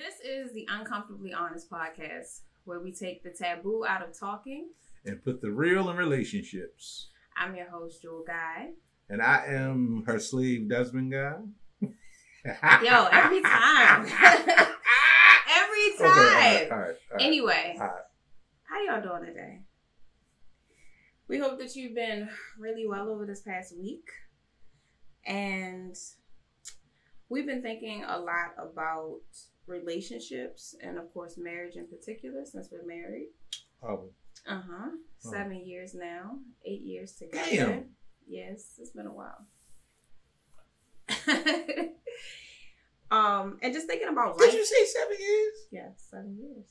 This is the Uncomfortably Honest podcast, where we take the taboo out of talking. and put the real in relationships. I'm your host, Jewel Guy. And I am her slave Desmond Guy. Yo, every time. every time. Okay, all right, all right, all. Anyway, right. how y'all doing today? We hope that you've been really well over this past week. And we've been thinking a lot about relationships and, of course, marriage in particular since we're married. Oh, Uh huh. Oh. Seven years now, eight years together. Damn. Yes, it's been a while. um, and just thinking about life. did you say seven years? Yes, seven years.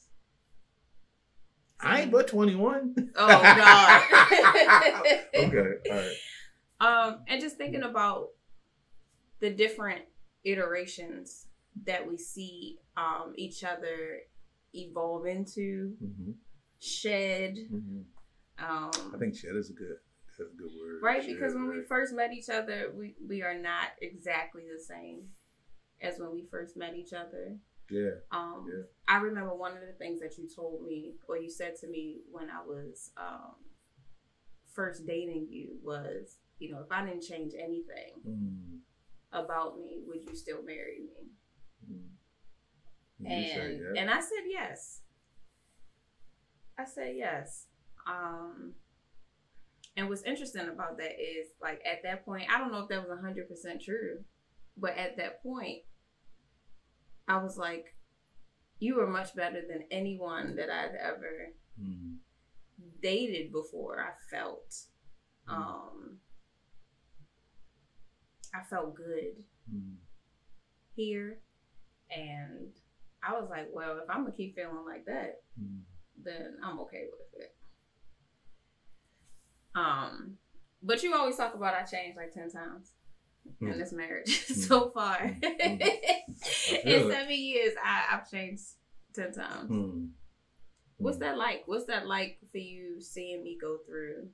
I ain't but 21. Oh God. okay, all right. um, and just thinking about the different iterations that we see um each other evolve into, hmm shed. hmm Um, I think shed is a good, that's a good word. right Shed, because when we first met each other, we we are not exactly the same as when we first met each other. yeah, Um, Yeah. I remember one of the things that you told me, or you said to me when I was um, first dating you, was, you know, if I didn't change anything mm. about me, would you still marry me? Mm. You And yeah. and I said yes. I said yes. Um, and what's interesting about that is, like, at that point, I don't know if that was hundred percent true, but at that point, I was like, you were much better than anyone that I'd ever Mm. dated before. I felt, Mm. um, I felt good Mm. here, and I was like, well, if I'm gonna keep feeling like that, Mm. then I'm okay with it. Um, but you always talk about I changed like ten times in Mm. this marriage so far. Mm. in feel it. seven years, I, I've changed ten times. What's that like? What's that like for you seeing me go through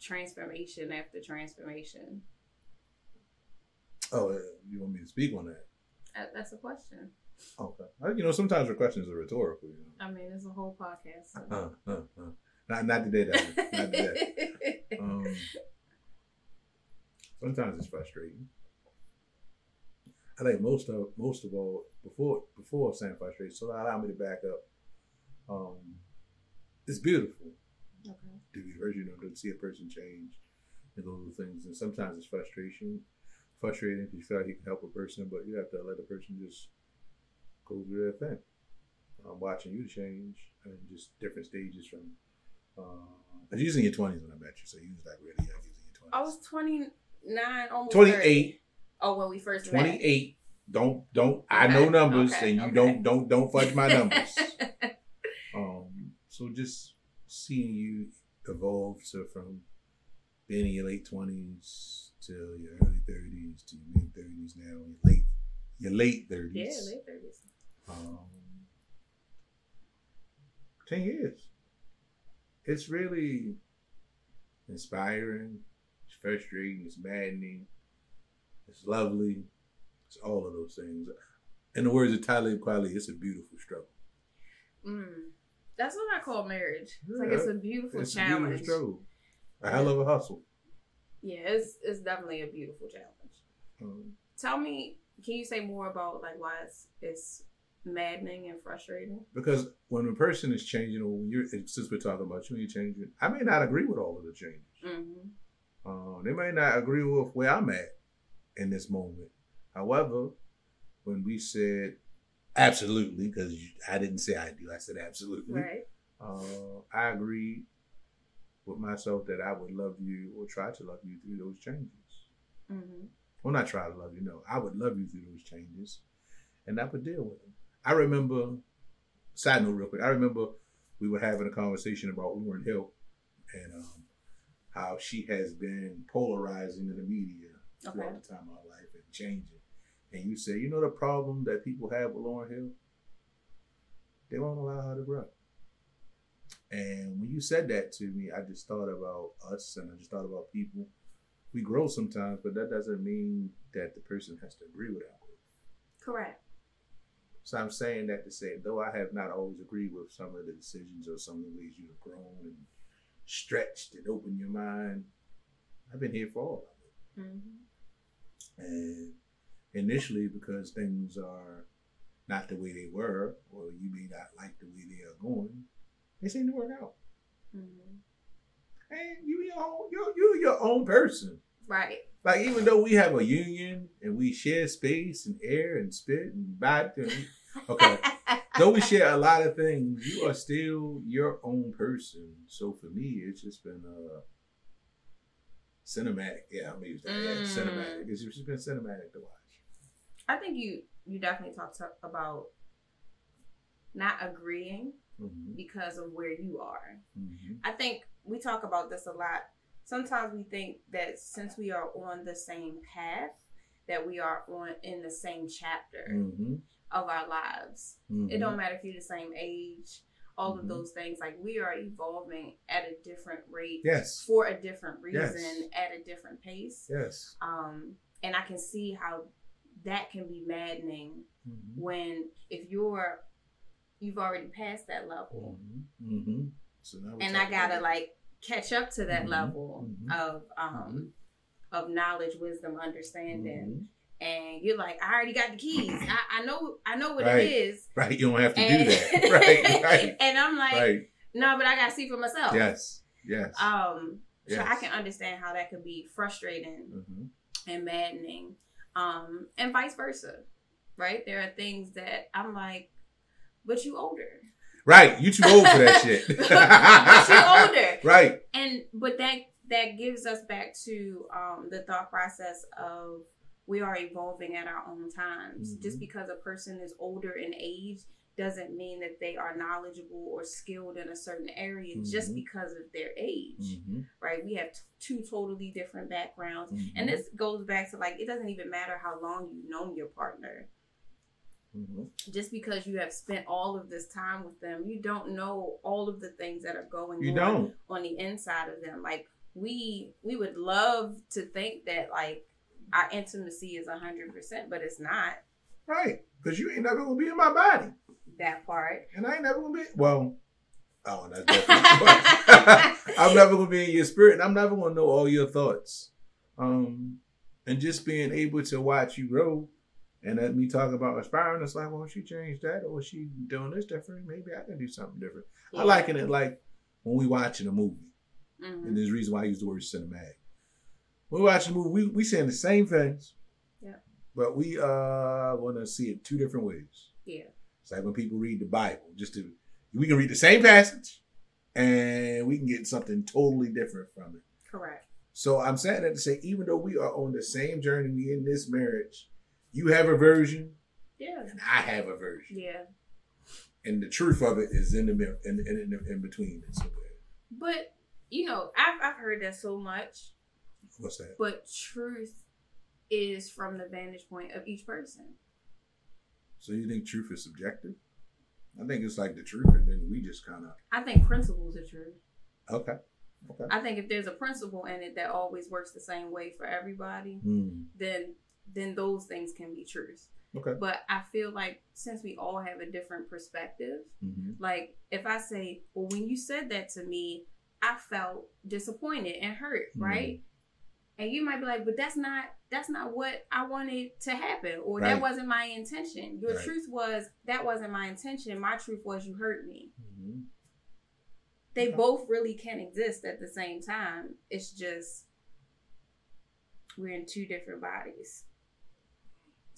transformation after transformation? Oh, you want me to speak on that? That- That's a question. Okay. You know, sometimes your questions are rhetorical. You know. I mean, it's a whole podcast. so- Uh, uh, uh. Not, not today. Not today. Um, sometimes it's frustrating. I think most of most of all before before saying frustration, so allow me to back up. Um, it's beautiful okay. to be heard, you know, to see a person change and go through things. And sometimes it's frustration, frustrating if you feel like you can help a person, but you have to let the person just go through their thing. I'm watching you change and just different stages from. Uh, you was in your twenties when I met you, so you was like really young. In your I was 29, almost 28. 30. Oh, when we first met. 28. Don't don't. I Okay, know numbers, okay, and you okay. don't don't don't fudge my numbers. um. So just seeing you evolve to from being in your late twenties till your early thirties to your mid thirties now, your late your late thirties. yeah, thirties. late 30s. Um, ten years. It's really inspiring. It's frustrating. It's maddening. It's lovely. It's all of those things. In the words of Talib Kweli, it's a beautiful struggle. Mm. That's what I call marriage. It's like it's a beautiful it's a challenge. beautiful struggle. A hell of a hustle. yeah, it's it's definitely a beautiful challenge. Um, Tell me, can you say more about like why it's it's maddening and frustrating? because when a person is changing, or when you're, since we're talking about you and you're changing, I may not agree with all of the changes. Mm-hmm. Uh, they may not agree with where I'm at in this moment. However, when we said absolutely, because I didn't say I do, I said absolutely. Right. Uh, I agreed with myself that I would love you or try to love you through those changes. Mm-hmm. Well, not try to love you, no. I would love you through those changes, and I would deal with them. I remember, side note real quick, I remember we were having a conversation about Lauryn Hill and um, how she has been polarizing in the media Okay. throughout the time of her life and changing. And you say, you know the problem that people have with Lauryn Hill? They won't allow her to grow. And when you said that to me, I just thought about us and I just thought about people. We grow sometimes, but that doesn't mean that the person has to agree with our growth. Correct. So I'm saying that to say, though I have not always agreed with some of the decisions or some of the ways you have grown and stretched and opened your mind, I've been here for all of it. Mm-hmm. And initially, because things are not the way they were, or you may not like the way they are going, they seem to work out. Mm-hmm. And you your own, you're, you're your own person. Right. Like even though we have a union and we share space and air and spit and bite, and okay, though we share a lot of things, you are still your own person. So for me, it's just been uh cinematic. Yeah, I'm use that. Yeah, Mm. cinematic. It's just been cinematic to watch. I think you you definitely talked about not agreeing Mm-hmm. because of where you are. Mm-hmm. I think we talk about this a lot. Sometimes we think that since we are on the same path, that we are on in the same chapter Mm-hmm. of our lives. It don't matter if you're the same age, all of those things. Like we are evolving at a different rate Yes. for a different Yes. reason at a different pace. Yes. Um, and I can see how that can be maddening Mm-hmm. when if you're you've already passed that level Mm-hmm. So now we're and I gotta about- like catch up to that Mhm. level Mhm. of um of knowledge, wisdom, understanding. Mhm. And you're like, I already got the keys. I, I know I know what Right. it is. Right. You don't have to And, do that. Right. Right. and I'm like, right. no, but I gotta see for myself. Yes. Yes. Um so I can understand how that could be frustrating mm-hmm. and maddening. Um, and vice versa. Right? There are things that I'm like, but you older. Right. You too old for that shit. but you older. Right. And but that that gives us back to um the thought process of we are evolving at our own times. Mhm. Just because a person is older in age doesn't mean that they are knowledgeable or skilled in a certain area just Mhm. because of their age, Mm-hmm. right? We have t- two totally different backgrounds. Mm-hmm. And this goes back to like it doesn't even matter how long you've known your partner. Mm-hmm. Just because you have spent all of this time with them, you don't know all of the things that are going You on don't. on the inside of them. Like we we would love to think that like our intimacy is a hundred percent, but it's not Right. Because you ain't never gonna be in my body. that part. And I ain't never gonna be well. Oh, that's definitely. I'm never gonna be in your spirit, and I'm never gonna know all your thoughts. Um, and just being able to watch you grow, and let me talk about aspiring, it's like, well, she changed that, or she doing this different. Maybe I can do something different. I liken it like when we watching a movie, Mhm. and there's a reason why I use the word cinematic. When we watch a movie, we we saying the same things, Yeah. but we uh want to see it two different ways. Yeah. It's like when people read the Bible, just to we can read the same passage and we can get something totally different from it. Correct. So I'm saying that to say, even though we are on the same journey, we in this marriage, you have a version Yeah. and I have a version, Yeah. and the truth of it is in the middle, in, in, in, in between somewhere. But you know, I've I've heard that so much. What's that? But truth is from the vantage point of each person. So you think truth is subjective? I think it's like the truth, and then we just kind of I think principles are true. okay, okay. I think if there's a principle in it that always works the same way for everybody, Hmm. then then those things can be truths. Okay. But I feel like since we all have a different perspective, hmm like if I say, well, when you said that to me, I felt disappointed and hurt, Mhm. right? And you might be like, but that's not that's not what I wanted to happen, or Right. that wasn't my intention. Your Right. truth was that wasn't my intention. My truth was you hurt me. hmm They Okay. both really can exist at the same time. It's just we're in two different bodies.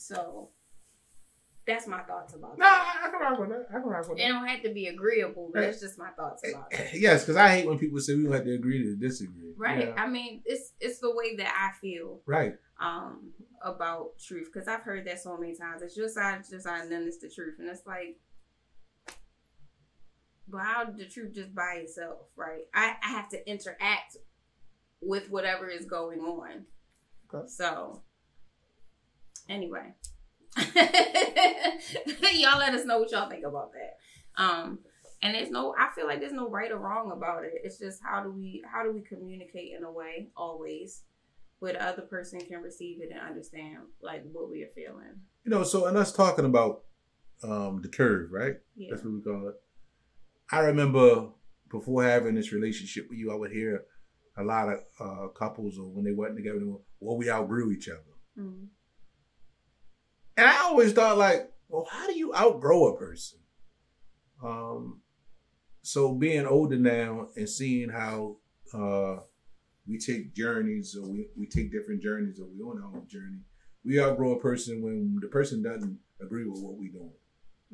So that's my thoughts about No, that. I, I can rock with that. I can rock with that. It don't have to be agreeable, but it's just my thoughts about it. Yes, because I hate when people say we don't have to agree to disagree. Right. Yeah. I mean, it's it's the way that I feel Right. um about truth because I've heard that so many times. It's your side, it's your side, and then it's the truth, and it's like, how the truth just by itself, right? I I have to interact with whatever is going on. Okay. So, anyway, y'all let us know what y'all think about that. Um, and there's no, I feel like there's no right or wrong about it. It's just how do we how do we communicate in a way always where the other person can receive it and understand like what we are feeling. You know, so and us talking about um, the curve, right? Yeah. That's what we call it. I remember before having this relationship with you, I would hear a lot of uh, couples, or when they wasn't together, they were, well, we outgrew each other. Mhm. And I always thought, like, well, how do you outgrow a person? Um, so being older now and seeing how uh, we take journeys, or we, we take different journeys, or we on our own journey, we outgrow a person when the person doesn't agree with what we're doing,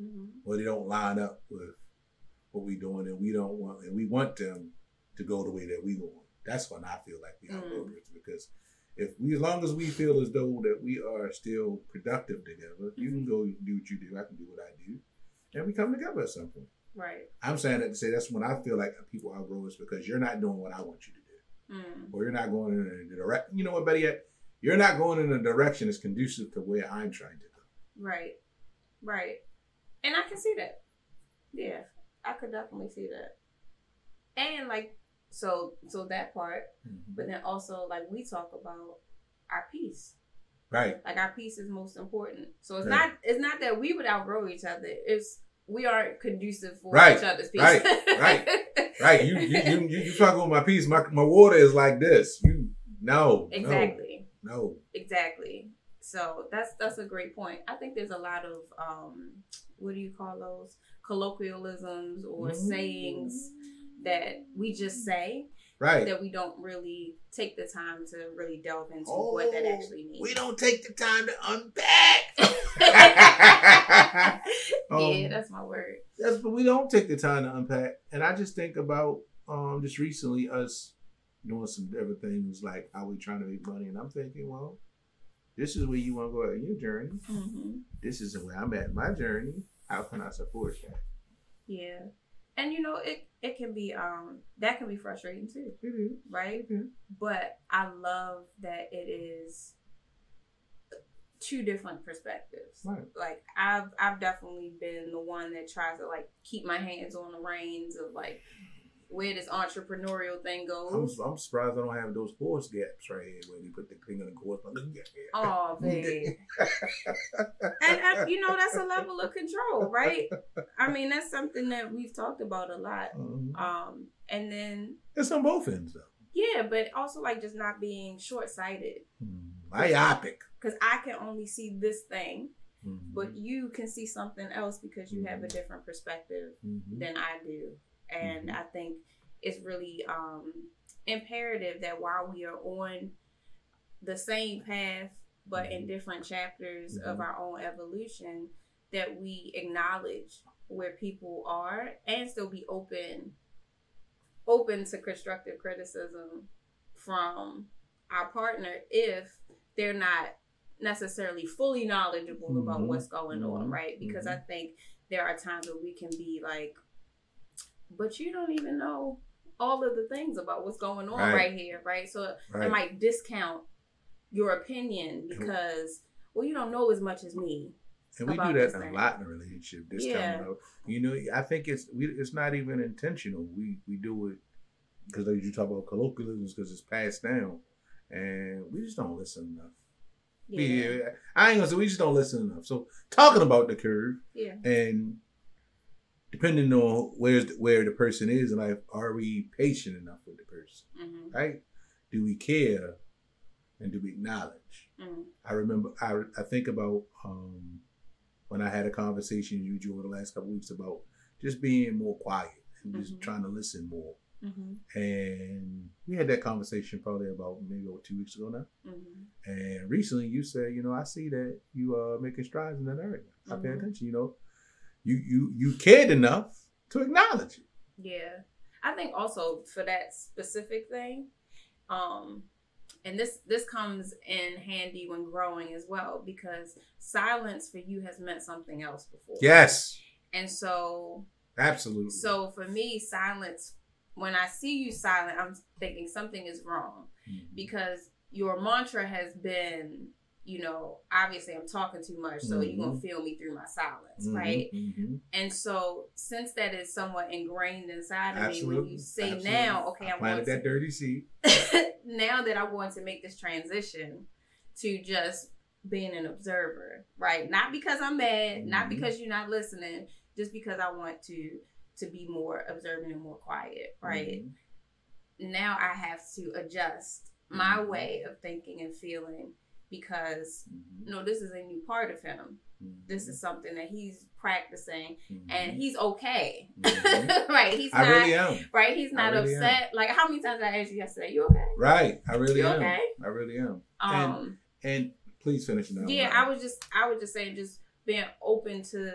Mhm. or they don't line up with what we're doing, and we don't want, and we want them to go the way that we want. That's when I feel like we outgrow a Mm. person because if we, as long as we feel as though that we are still productive together, you can go do what you do, I can do what I do, and we come together at some point. Right. I'm saying that to say that's when I feel like people are outgrow us because you're not doing what I want you to do, Mm. or you're not going in a direct. You know what, better yet, you're not going in a direction that's conducive to where I'm trying to go. Right. Right. And I can see that. Yeah. I could definitely see that. And like so so that part, but then also like we talk about our peace. Right, Like our peace is most important. So it's Right. not it's not that we would outgrow each other. It's we aren't conducive for Right. each other's peace. Right. Right. right. You you you you, you fucking with my piece. My my water is like this. You no, exactly. no, no. Exactly. So that's that's a great point. I think there's a lot of um what do you call those colloquialisms or Mhm. sayings that we just say Right. that we don't really take the time to really delve into what that actually means. Oh, We don't take the time to unpack. yeah, Um, that's my word. That's but we don't take the time to unpack. And I just think about um just recently us doing some different things like how we trying to make money, and I'm thinking, well, this is where you want to go in your journey. hmm This is where I'm at my journey. How can I support that? Yeah, and you know it it can be um that can be frustrating too, is. right? Is. but I love that it is two different perspectives. Right. Like I've I've definitely been the one that tries to like keep my hands on the reins of like where this entrepreneurial thing I'm, goes. I'm surprised I don't have those force gaps right here where you put the thing on the course. But look at Oh, babe. and, and you know that's a level of control, right? I mean that's something that we've talked about a lot. Mhm. Um, and then It's on both ends though. yeah, but also like just not being short sighted Mm. Myopic. because I can only see this thing. Mhm. but you can see something else because you have a Mhm. different perspective Mhm. than I do. And Mhm. I think it's really um, imperative that while we are on the same path, but in Mhm. different chapters of Mhm. our own evolution, that we acknowledge where people are and still be open open to constructive criticism from our partner if they're not necessarily fully knowledgeable about Mhm. what's going on, right? Because I think there are times where we can be like, but you don't even know all of the things about what's going on Right. right, here, right? So it might discount your opinion because, well, you don't know as much as me. And we do that a thing. lot in a relationship. This Yeah. you know, I think it's we, it's not even intentional. We we do it because like you talk about colloquialisms because it's passed down, and we just don't listen enough. Yeah. I ain't gonna say we just don't listen enough. So talking about the curve Yeah. and depending on where's where the person is in life, are we patient enough with the person? hmm Right? Do we care and do we acknowledge? hmm I remember I I think about um when I had a conversation with you over the last couple weeks about just being more quiet and just Mhm. trying to listen more. hmm And we had that conversation probably about maybe over two weeks ago now. hmm And recently you said, you know, I see that you are making strides in that area. I pay Mhm. attention, you know. You you you cared enough to acknowledge it. Yeah. I think also for that specific thing, um, and this this comes in handy when growing as well because silence for you has meant something else before. Yes, And so absolutely. so for me, silence when I see you silent, I'm thinking something is wrong Mhm. because your mantra has been, you know, obviously I'm talking too much, so you're gonna feel me through my silence, Mhm, right? mhm. And so, since that is somewhat ingrained inside of me, when you say absolutely. now, okay, I I'm planted going that dirty seed. now that I want to make this transition to just being an observer, right? Not because I'm mad, not Mhm. because you're not listening, just because I want to to be more observant and more quiet, right? Mhm. Now I have to adjust my Mhm. way of thinking and feeling because Mhm. no, this is a new part of him. Mhm. This is something that he's practicing Mhm. and he's okay. Mhm. right. He's I not really am. right. He's not really am. upset. Like how many times did I asked you yesterday? You okay? Right. I really You am. okay? I really am. And- Um And please finish now. yeah, I was just I was just saying just being open to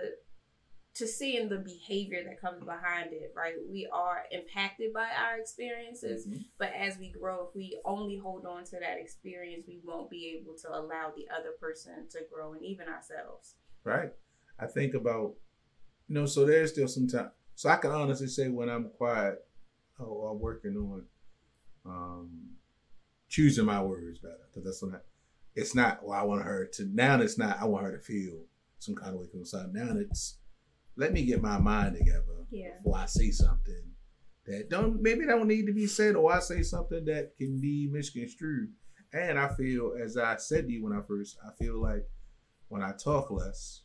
to seeing the behavior that comes behind it, right? We are impacted by our experiences, Mhm. but as we grow, if we only hold on to that experience, we won't be able to allow the other person to grow and even ourselves. Right. I think about, you know, so there's still some time. So I can honestly say when I'm quiet, oh, I'm working on um, choosing my words better. Because that's when I, it's not, well, I want her to, now it's not, I want her to feel some kind of way from inside. Now it's, let me get my mind together Yeah. before I say something that don't, maybe don't need to be said, or I say something that can be misconstrued. And I feel, as I said to you when I first, I feel like when I talk less,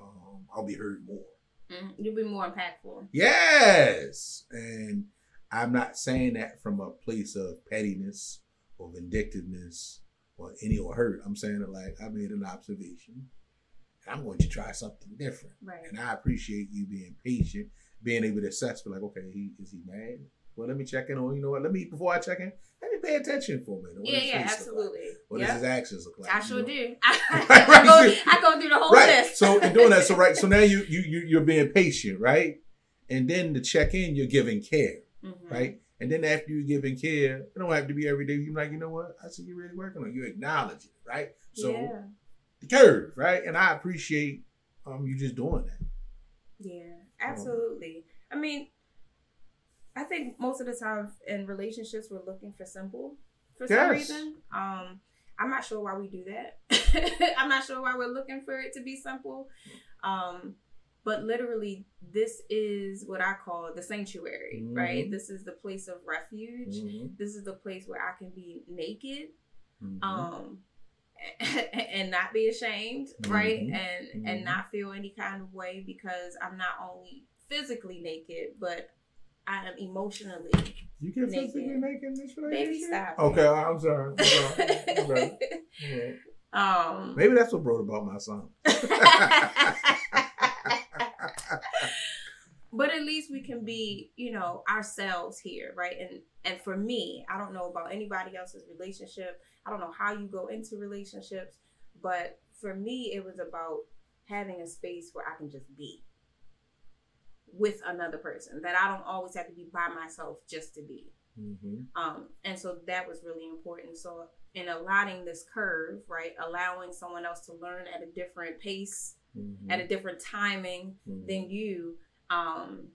um, I'll be heard more. Mhm. You'll be more impactful. Yes. And I'm not saying that from a place of pettiness or vindictiveness or any or hurt. I'm saying it like I made an observation. And I'm going to try something different. Right. And I appreciate you being patient, being able to assess, but like, okay, he is he mad? Well, let me check in on, you know what? Let me, before I check in, let me pay attention for a minute. What Yeah, yeah, look like? absolutely. What Yep. does his actions look like? I sure know? do. I, I, go, I go through the whole right. list. So in doing that, so right, so now you you you you're being patient, right? And then to check in, you're giving care, Mhm. right? And then after you're giving care, it don't have to be every day. You're like, you know what? I see you're really working on. it. You acknowledge it, right? So yeah, the curve, right? And I appreciate um you just doing that. yeah, absolutely. I mean, I think most of the time in relationships, we're looking for simple for some Yes. reason. Um, I'm not sure why we do that. I'm not sure why we're looking for it to be simple. Um, but literally, this is what I call the sanctuary, right? Mhm. This is the place of refuge. Mhm. This is the place where I can be naked Mhm. um and not be ashamed right Mhm. and Mhm. and not feel any kind of way because i'm not only physically naked but i am emotionally you get naked. physically naked in this relationship? baby stop Okay, I'm sorry. I'm sorry. I'm sorry. Yeah. um Maybe that's what brought about my son. but at least we can be you know ourselves here right? And and for me i don't know about anybody else's relationship. I don't know how you go into relationships but for me it was about having a space where i can just be with another person that i don't always have to be by myself just to be. Hmm um and so that was really important. So in allotting this curve right allowing someone else to learn at a different pace hmm at a different timing than you um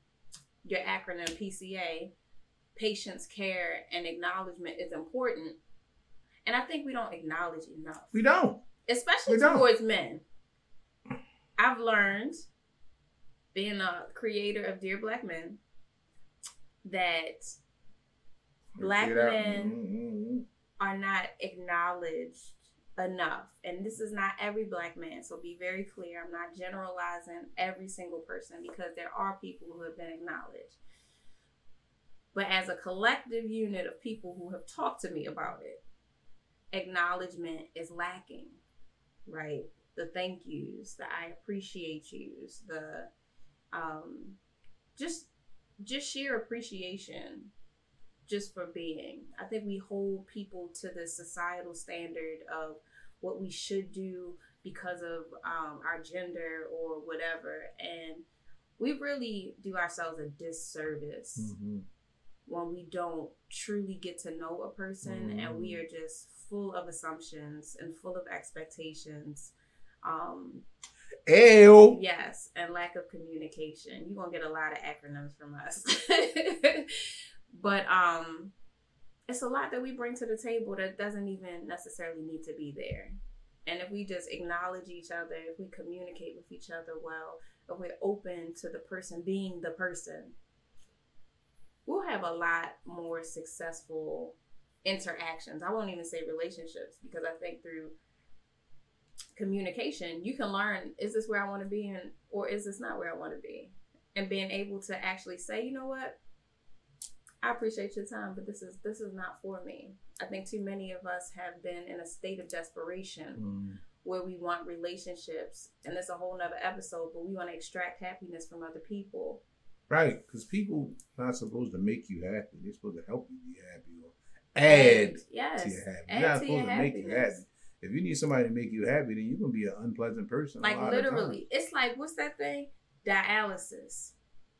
your acronym pca patience care and acknowledgement is important and i think we don't acknowledge enough We don't. especially We don't. towards men i've learned being a creator of dear black men that black men Mhm. are not acknowledged enough. And this is not every black man, so be very clear. I'm not generalizing every single person because there are people who have been acknowledged. But as a collective unit of people who have talked to me about it, acknowledgement is lacking, right? The thank yous, the I appreciate yous, the um, just just sheer appreciation just for being. I think we hold people to the societal standard of what we should do because of um, our gender or whatever, and we really do ourselves a disservice Mhm. when we don't truly get to know a person and we Mm. are just full of assumptions and full of expectations. Um, Ew. Yes, and lack of communication. You're gonna get a lot of acronyms from us. but um it's a lot that we bring to the table that doesn't even necessarily need to be there. And if we just acknowledge each other, if we communicate with each other well, if we're open to the person being the person, we'll have a lot more successful interactions. I won't even say relationships because I think through communication, you can learn is this where I want to be in or is this not where I want to be? And being able to actually say, you know what? I appreciate your time, but this is this is not for me. I think too many of us have been in a state of desperation Mm. where we want relationships, and it's a whole nother episode, but we want to extract happiness from other people. Right, because people not supposed to make you happy. They're supposed to help you be happy or add yes, to your happiness. add You're not to supposed to make you happy. If you need somebody to make you happy, then you're gonna be an unpleasant person. like literally it's like what's that thing dialysis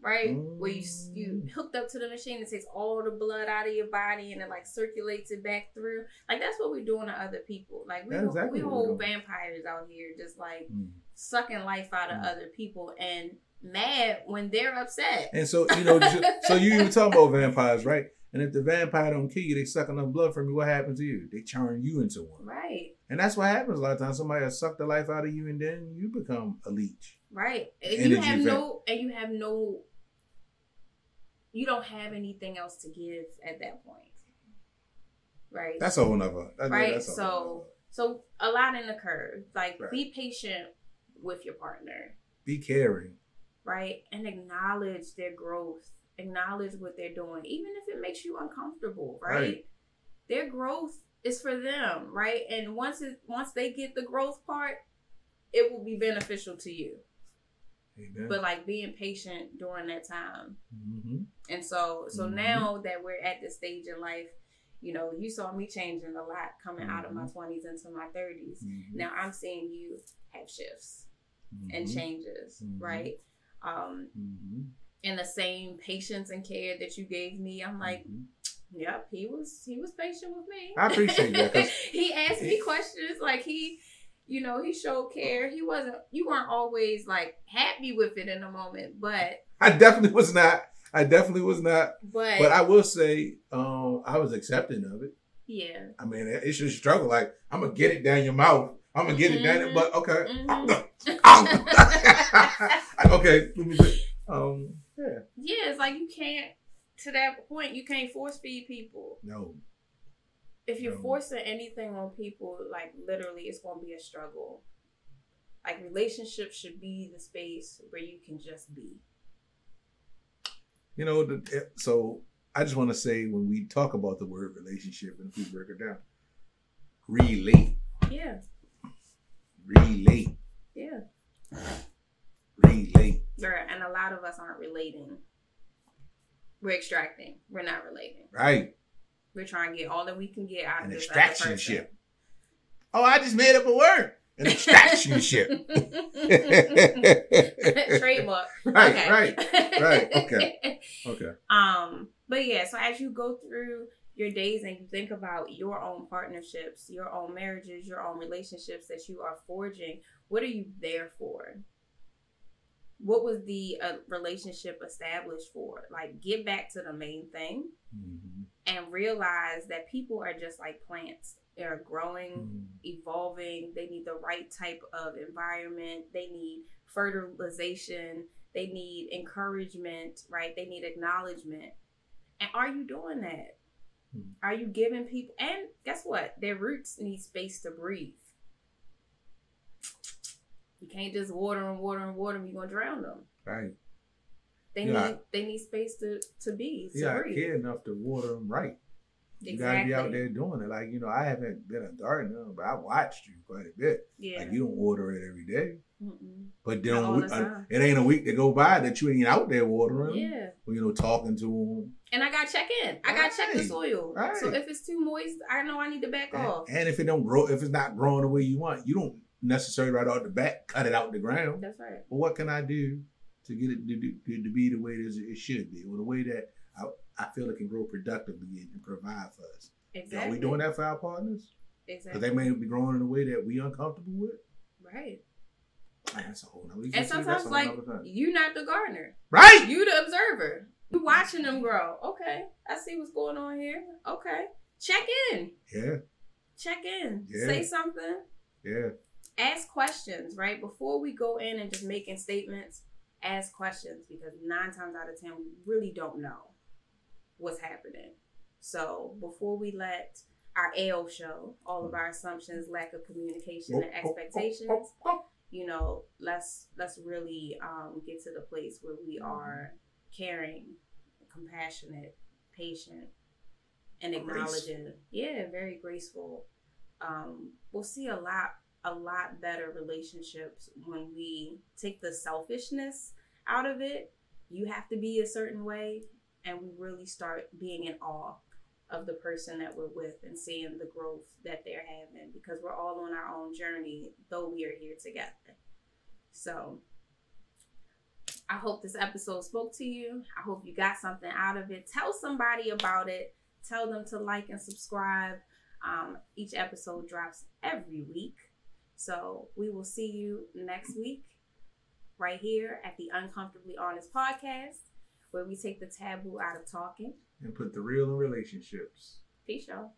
right where you you Mm. hooked up to the machine that takes all the blood out of your body and it like circulates it back through like that's what we're doing to other people like we, exactly we what we're whole doing. vampires out here just like. Mm. sucking life out of Mm. other people and mad when they're upset And so you know, so you even talking about vampires, right? And if the vampire don't kill you, they suck enough blood from you. What happens to you? They turn you into one, right and that's what happens a lot of times. Somebody will suck the life out of you, and then you become a leech. right and you have no and you have no you don't have anything else to give at that point right That's a whole nother. That, Right, That's so- whole So a lot in the curve. Like Right. be patient with your partner, be caring. right? And acknowledge their growth. Acknowledge what they're doing, even if it makes you uncomfortable, right? Right. Their growth is for them, right? And once it once they get the growth part, it will be beneficial to you. Amen. But like being patient during that time. hmm And so so Mhm. now that we're at this stage in life, you know, you saw me changing a lot coming out of my Mhm. 20s into my 30s. hmm Now I'm seeing you have shifts and Mhm. changes, Mhm. right? Um, and the same patience and care that you gave me, I'm like, yep, he was he was patient with me. I appreciate that. he asked me questions, like he, you know, he showed care. He wasn't, you weren't always like happy with it in the moment, but I definitely was not. I definitely was not. but, But I will say, um, I was accepting of it. yeah, I mean, it's just a struggle. Like I'm gonna get it down your mouth. I'm gonna get it down. Mhm. it, But okay, Mhm. okay. let me do- Um, yeah. yeah, it's like you can't. To that point, you can't force feed people. No. if you're No. forcing anything on people, like literally, it's gonna be a struggle. Like relationships should be the space where you can just be. You know, the, eh, so I just want to say when we talk about the word relationship and if we break it down, relate, Yeah, relate, yeah. relate. Right, and a lot of us aren't relating. We're extracting. We're not relating. Right. We're trying to get all that we can get out An of this extraction ship. Oh, I just made up a word. An extraction ship. person. Trademark. Right, Okay. right, right. Okay. Okay. Um, but yeah, so as you go through your days and you think about your own partnerships, your own marriages, your own relationships that you are forging, what are you there for? What was the uh, relationship established for? Like, get back to the main thing Mhm. and realize that people are just like plants. They're growing, Mhm. evolving. They need the right type of environment. They need fertilization. They need encouragement, right? They need acknowledgement. And are you doing that? Hmm. Are you giving people, and guess what? Their roots need space to breathe. You can't just water and water and water them. You're going to drown them. Right. They need they need space to, to be, to Yeah, I breathe. care enough to water them right. You gotta be out there doing it. Like, you know, I haven't been a gardener, but I watched you quite a bit. Yeah. Like you don't water it every day. But then Not all we- the uh, it ain't a week to go by that you ain't out there watering. Yeah. Or, you know, talking to them. And I gotta check in. I gotta check the soil. Right. So if it's too moist, I know I need to back off. And, and if it don't grow, if it's not growing the way you want, you don't necessarily right off the back cut it out the ground. That's right. But what can I do to get it to, do- to be the way it, is, it should be, or the way that I, I feel it can grow productively and provide for us? Exactly. Are we doing that for our partners? Because they may be growing in a way that we uncomfortable with. right. Man, that's a whole nother. And sometimes, like, you not the gardener. right? You the observer. You watching them grow. Okay. I see what's going on here. Okay. Check in. Yeah, Check in. Yeah. Say something. yeah. Ask questions, right? Before we go in and just making statements, ask questions because nine times out of ten, we really don't know what's happening. So before we let our AO show, all of our assumptions, lack of communication, and expectations. You know, let's let's really um, get to the place where we are caring, compassionate, patient, and acknowledging. Graceful. Yeah, very graceful. Um, we'll see a lot a lot better relationships when we take the selfishness out of it. You have to be a certain way, and we really start being in awe of the person that we're with and seeing the growth that they're having because we're all on our own journey, though we are here together. So, I hope this episode spoke to you. I hope you got something out of it. Tell somebody about it. Tell them to like and subscribe. Um, each episode drops every week. So we will see you next week right here at the Uncomfortably Honest podcast, where we take the taboo out of talking and put the real in relationships. Peace, y'all.